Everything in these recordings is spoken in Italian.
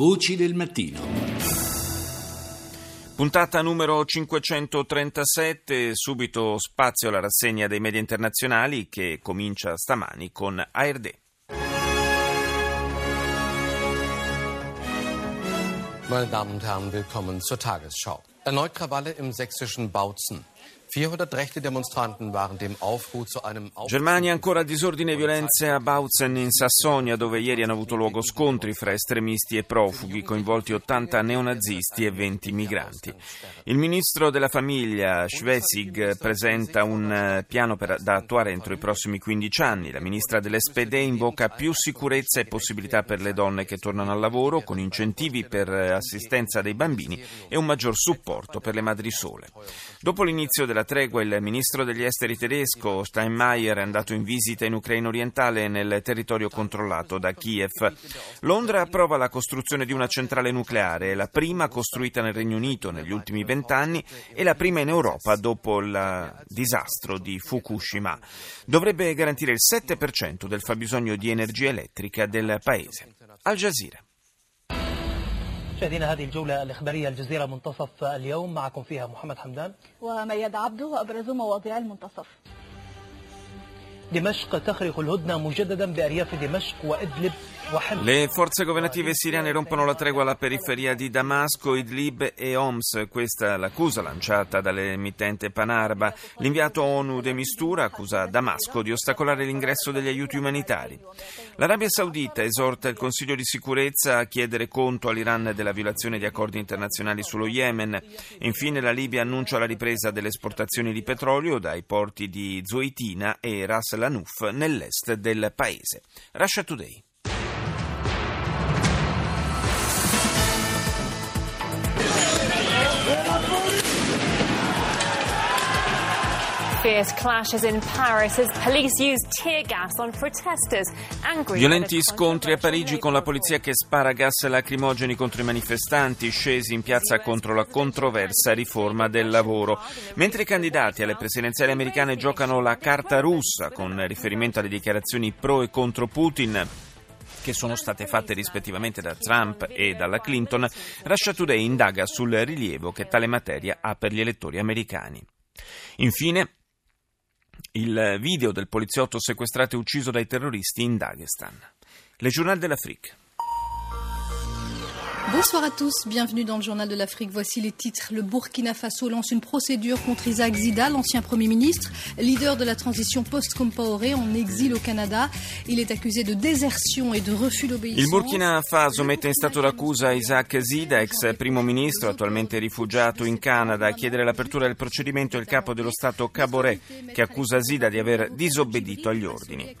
Voci del mattino. Puntata numero 537, subito spazio alla rassegna dei media internazionali che comincia stamani con ARD. Meine Damen und Herren, willkommen zur Tagesschau. Erneut Krawalle im sächsischen Bautzen. 400 rechte Demonstranten waren dem Aufruf zu einem Germania ancora disordine e violenze a Bautzen in Sassonia dove ieri hanno avuto luogo scontri fra estremisti e profughi coinvolti 80 neonazisti e 20 migranti. Il ministro della famiglia Schwesig presenta un eh, piano per, da attuare entro i prossimi 15 anni. La ministra dell'SPD invoca più sicurezza e possibilità per le donne che tornano al lavoro con incentivi per eh, assistenza dei bambini e un maggior supporto per le madri sole. Dopo l'inizio della tregua, il ministro degli esteri tedesco Steinmeier è andato in visita in Ucraina orientale nel territorio controllato da Kiev. Londra approva la costruzione di una centrale nucleare, la prima costruita nel Regno Unito negli ultimi vent'anni e la prima in Europa dopo il disastro di Fukushima. Dovrebbe garantire il 7% del fabbisogno di energia elettrica del paese. Al Jazeera. مشاهدينا هذه الجولة الإخبارية الجزيرة منتصف اليوم معكم فيها محمد حمدان. ومياد عبده وأبرز مواضيع المنتصف. دمشق تخرق الهدنة مجددا بأرياف دمشق وإدلب. Le forze governative siriane rompono la tregua alla periferia di Damasco, Idlib e Homs. Questa è l'accusa lanciata dall'emittente Panarba. L'inviato ONU de Mistura accusa Damasco di ostacolare l'ingresso degli aiuti umanitari. L'Arabia Saudita esorta il Consiglio di sicurezza a chiedere conto all'Iran della violazione di accordi internazionali sullo Yemen. Infine la Libia annuncia la ripresa delle esportazioni di petrolio dai porti di Zoitina e Ras Lanuf nell'est del paese. Russia Today. Violenti scontri a Parigi con la polizia che spara gas lacrimogeni contro i manifestanti scesi in piazza contro la controversa riforma del lavoro. Mentre i candidati alle presidenziali americane giocano la carta russa con riferimento alle dichiarazioni pro e contro Putin, che sono state fatte rispettivamente da Trump e dalla Clinton, Russia Today indaga sul rilievo che tale materia ha per gli elettori americani. Infine, il video del poliziotto sequestrato e ucciso dai terroristi in Dagestan. Le Journal de l'Afrique. Bonsoir à tous, bienvenue dans le journal de l'Afrique. Voici les titres. Le Burkina Faso lance une procédure contre Isaac Zida, l'ancien Premier ministre, leader de la transition post-Compaoré en exil au Canada. Il est accusé de désertion et de refus d'obéissance. Il Burkina Faso mette in stato d'accusa Isaac Zida, ex primo ministro, attualmente rifugiato in Canada, a chiedere l'apertura del procedimento il capo dello Stato Caboré, che accusa Zida di aver disobbedito agli ordini.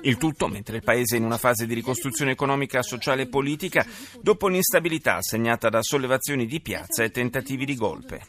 Il tutto mentre il paese è in una fase di ricostruzione economica, sociale e politica dopo l'instabilità instabilità segnata da sollevazioni di piazza e tentativi di golpe.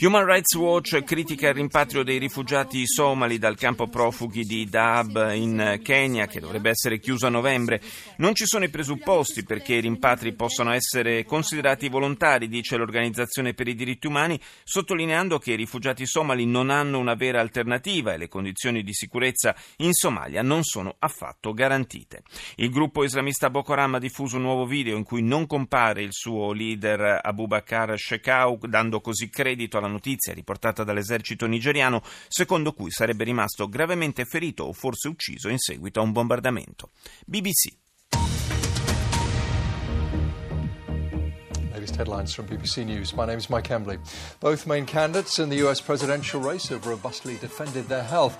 Human Rights Watch critica il rimpatrio dei rifugiati somali dal campo profughi di Dab in Kenya, che dovrebbe essere chiuso a novembre. Non ci sono i presupposti perché i rimpatri possano essere considerati volontari, dice l'Organizzazione per i diritti umani, sottolineando che i rifugiati somali non hanno una vera alternativa e le condizioni di sicurezza in Somalia non sono affatto garantite. Il gruppo islamista Boko Haram ha diffuso un nuovo video in cui non compare il suo leader Abubakar Shekau, dando così credito alla la notizia riportata dall'esercito nigeriano, secondo cui sarebbe rimasto gravemente ferito o forse ucciso in seguito a un bombardamento. BBC. headlines from BBC News. My name is Mike Embley. Both main candidates in the US presidential race have robustly defended their health.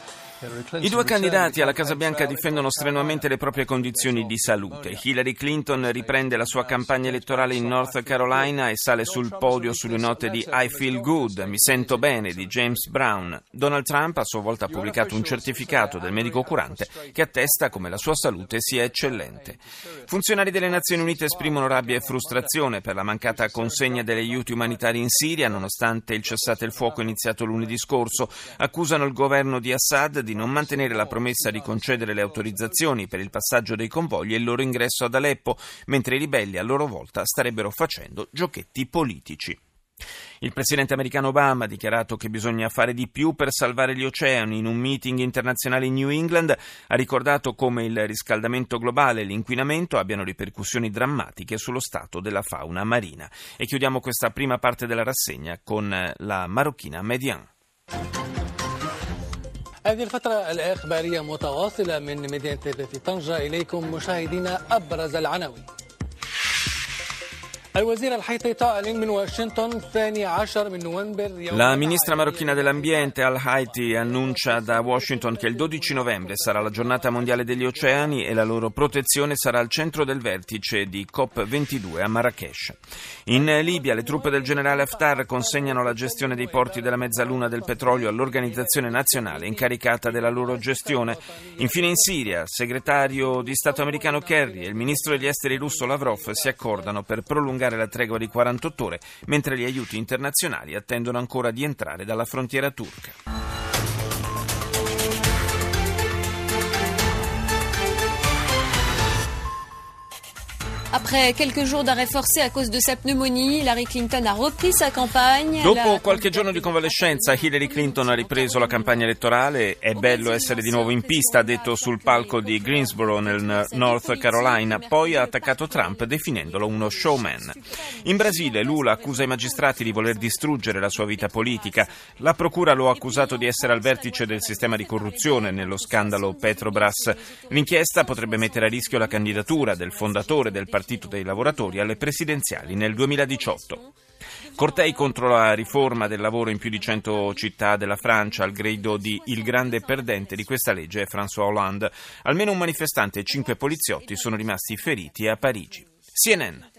I due candidati alla Casa Bianca difendono strenuamente le proprie condizioni di salute. Hillary Clinton riprende la sua campagna elettorale in North Carolina e sale sul podio sulle note di I Feel Good, Mi sento bene di James Brown. Donald Trump a sua volta ha pubblicato un certificato del medico curante che attesta come la sua salute sia eccellente. Funzionari delle Nazioni Unite esprimono rabbia e frustrazione per la mancata consegna degli aiuti umanitari in Siria, nonostante il cessate il fuoco iniziato lunedì scorso. Accusano il governo di Assad di non mantenere la promessa di concedere le autorizzazioni per il passaggio dei convogli e il loro ingresso ad Aleppo, mentre i ribelli a loro volta starebbero facendo giochetti politici. Il presidente americano Obama ha dichiarato che bisogna fare di più per salvare gli oceani. In un meeting internazionale in New England ha ricordato come il riscaldamento globale e l'inquinamento abbiano ripercussioni drammatiche sullo stato della fauna marina. E chiudiamo questa prima parte della rassegna con la marocchina Median. هذه الفترة الإخبارية متواصلة من مدينة طنجة إليكم مشاهدينا أبرز العناوين. La ministra marocchina dell'ambiente Al Haiti annuncia da Washington che il 12 novembre sarà la giornata mondiale degli oceani e la loro protezione sarà al centro del vertice di COP22 a Marrakesh. In Libia le truppe del generale Haftar consegnano la gestione dei porti della mezzaluna del petrolio all'organizzazione nazionale incaricata della loro gestione. Infine in Siria, segretario di Stato americano Kerry e il ministro degli esteri russo Lavrov si accordano per prolungare prolungare la tregua di 48 ore, mentre gli aiuti internazionali attendono ancora di entrare dalla frontiera turca. Après quelques jours d'arrêt forcé à cause de sa pneumonie, Hillary Clinton a repris sa campagne. Dopo qualche giorno di convalescenza, Hillary Clinton ha ripreso la campagna elettorale. È bello essere di nuovo in pista, ha detto sul palco di Greensboro nel North Carolina. Poi ha attaccato Trump definendolo uno showman. In Brasile, Lula accusa i magistrati di voler distruggere la sua vita politica. La procura lo ha accusato di essere al vertice del sistema di corruzione nello scandalo Petrobras. L'inchiesta potrebbe mettere a rischio la candidatura del fondatore del partito Partito dei Lavoratori alle presidenziali nel 2018. Cortei contro la riforma del lavoro in più di 100 città della Francia al grido di il grande perdente di questa legge è François Hollande. Almeno un manifestante e cinque poliziotti sono rimasti feriti a Parigi. CNN.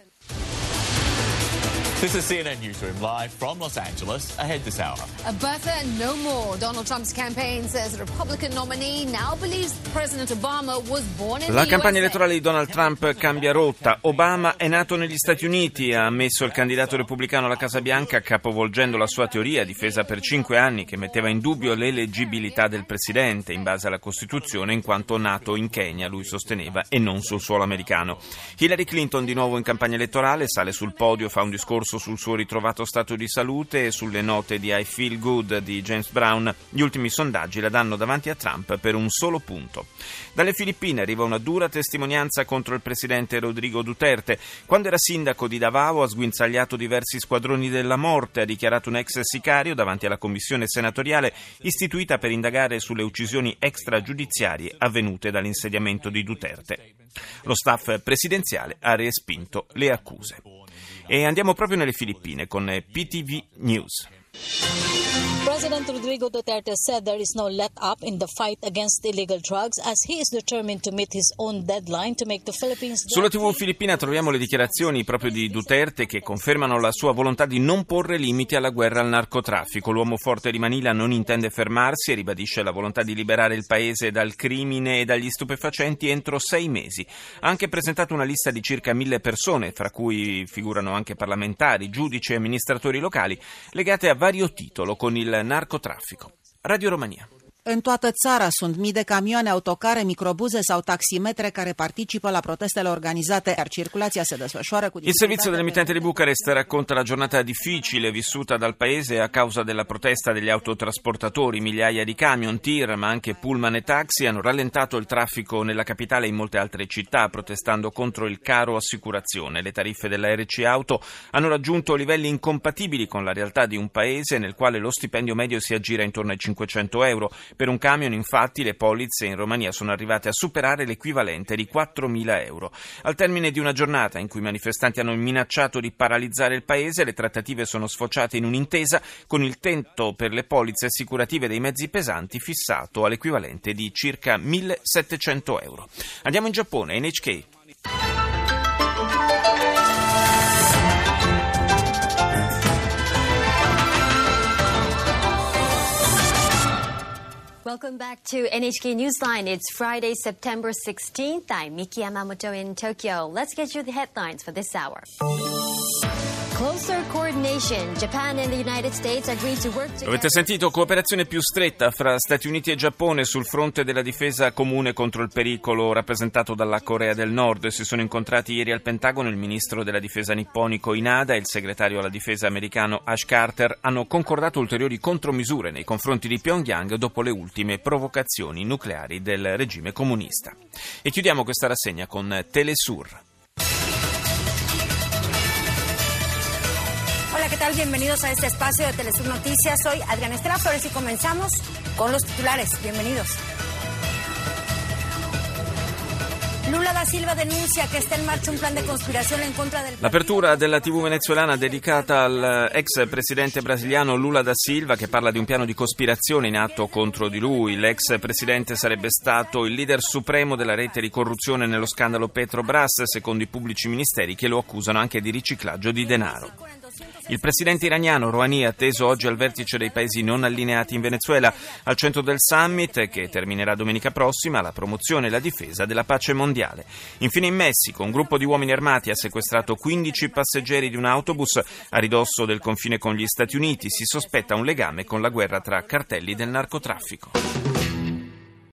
This is CNN Newsroom live from Los Angeles ahead this hour. A Bertha, no more. Donald Trump's campaign says the Republican nominee now believes President Obama was born in La campagna elettorale di Donald Trump cambia rotta. Obama è nato negli Stati Uniti, ha ammesso il candidato repubblicano alla Casa Bianca capovolgendo la sua teoria difesa per cinque anni che metteva in dubbio l'eleggibilità del presidente in base alla Costituzione in quanto nato in Kenya, lui sosteneva, e non sul suolo americano. Hillary Clinton di nuovo in campagna elettorale sale sul podio, fa un discorso sul suo ritrovato stato di salute e sulle note di I Feel Good di James Brown. Gli ultimi sondaggi la danno davanti a Trump per un solo punto. Dalle Filippine arriva una dura testimonianza contro il presidente Rodrigo Duterte. Quando era sindaco di Davao ha sguinzagliato diversi squadroni della morte, ha dichiarato un ex sicario davanti alla commissione senatoriale istituita per indagare sulle uccisioni extragiudiziarie avvenute dall'insediamento di Duterte. Lo staff presidenziale ha respinto le accuse. E andiamo proprio nelle Filippine con PTV News. President Rodrigo Duterte said there is no let up in the fight against illegal drugs as he is determined to meet his own deadline to make the Philippines Sulla TV filippina troviamo le dichiarazioni proprio di Duterte che confermano la sua volontà di non porre limiti alla guerra al narcotraffico. L'uomo forte di Manila non intende fermarsi e ribadisce la volontà di liberare il paese dal crimine e dagli stupefacenti entro sei mesi. Ha anche presentato una lista di circa mille persone, fra cui figurano anche parlamentari, giudici e amministratori locali, legate a vario titolo con il narcotraffico. Radio Romania. În toată țara sunt mii de camioane, autocare, microbuze sau taximetre care participă la protestele organizate, iar circulația se desfășoară cu Il servizio dell'emittente di Bucarest racconta la giornata difficile vissuta dal paese a causa della protesta degli autotrasportatori. Migliaia di camion, tir, ma anche pullman e taxi hanno rallentato il traffico nella capitale e in molte altre città, protestando contro il caro assicurazione. Le tariffe della RC Auto hanno raggiunto livelli incompatibili con la realtà di un paese nel quale lo stipendio medio si aggira intorno ai 500 euro. Per un camion, infatti, le polizze in Romania sono arrivate a superare l'equivalente di 4.000 euro. Al termine di una giornata in cui i manifestanti hanno minacciato di paralizzare il paese, le trattative sono sfociate in un'intesa con il tento per le polizze assicurative dei mezzi pesanti fissato all'equivalente di circa 1.700 euro. Andiamo in Giappone, NHK. Welcome back to NHK Newsline. It's Friday, September 16th. I'm Miki Yamamoto in Tokyo. Let's get you the headlines for this hour. Closer Avete sentito cooperazione più stretta fra Stati Uniti e Giappone sul fronte della difesa comune contro il pericolo rappresentato dalla Corea del Nord. Si sono incontrati ieri al Pentagono il ministro della difesa nipponico Inada e il segretario alla difesa americano Ash Carter hanno concordato ulteriori contromisure nei confronti di Pyongyang dopo le ultime provocazioni nucleari del regime comunista. E chiudiamo questa rassegna con Telesur. ¿Qué tal? Bienvenidos a este espacio de Telesur Noticias. Soy Adriana Estela Flores y comenzamos con los titulares. Bienvenidos. Lula da Silva denuncia che sta in marcia un plan di conspirazione in contra del L'apertura della TV venezuelana dedicata al ex presidente brasiliano Lula da Silva che parla di un piano di cospirazione in atto contro di lui. L'ex presidente sarebbe stato il leader supremo della rete di corruzione nello scandalo Petrobras, secondo i pubblici ministeri che lo accusano anche di riciclaggio di denaro. Il presidente iraniano Rouhani è atteso oggi al vertice dei paesi non allineati in Venezuela, al centro del summit che terminerà domenica prossima, la promozione e la difesa della pace mondiale. Infine in Messico un gruppo di uomini armati ha sequestrato 15 passeggeri di un autobus a ridosso del confine con gli Stati Uniti. Si sospetta un legame con la guerra tra cartelli del narcotraffico.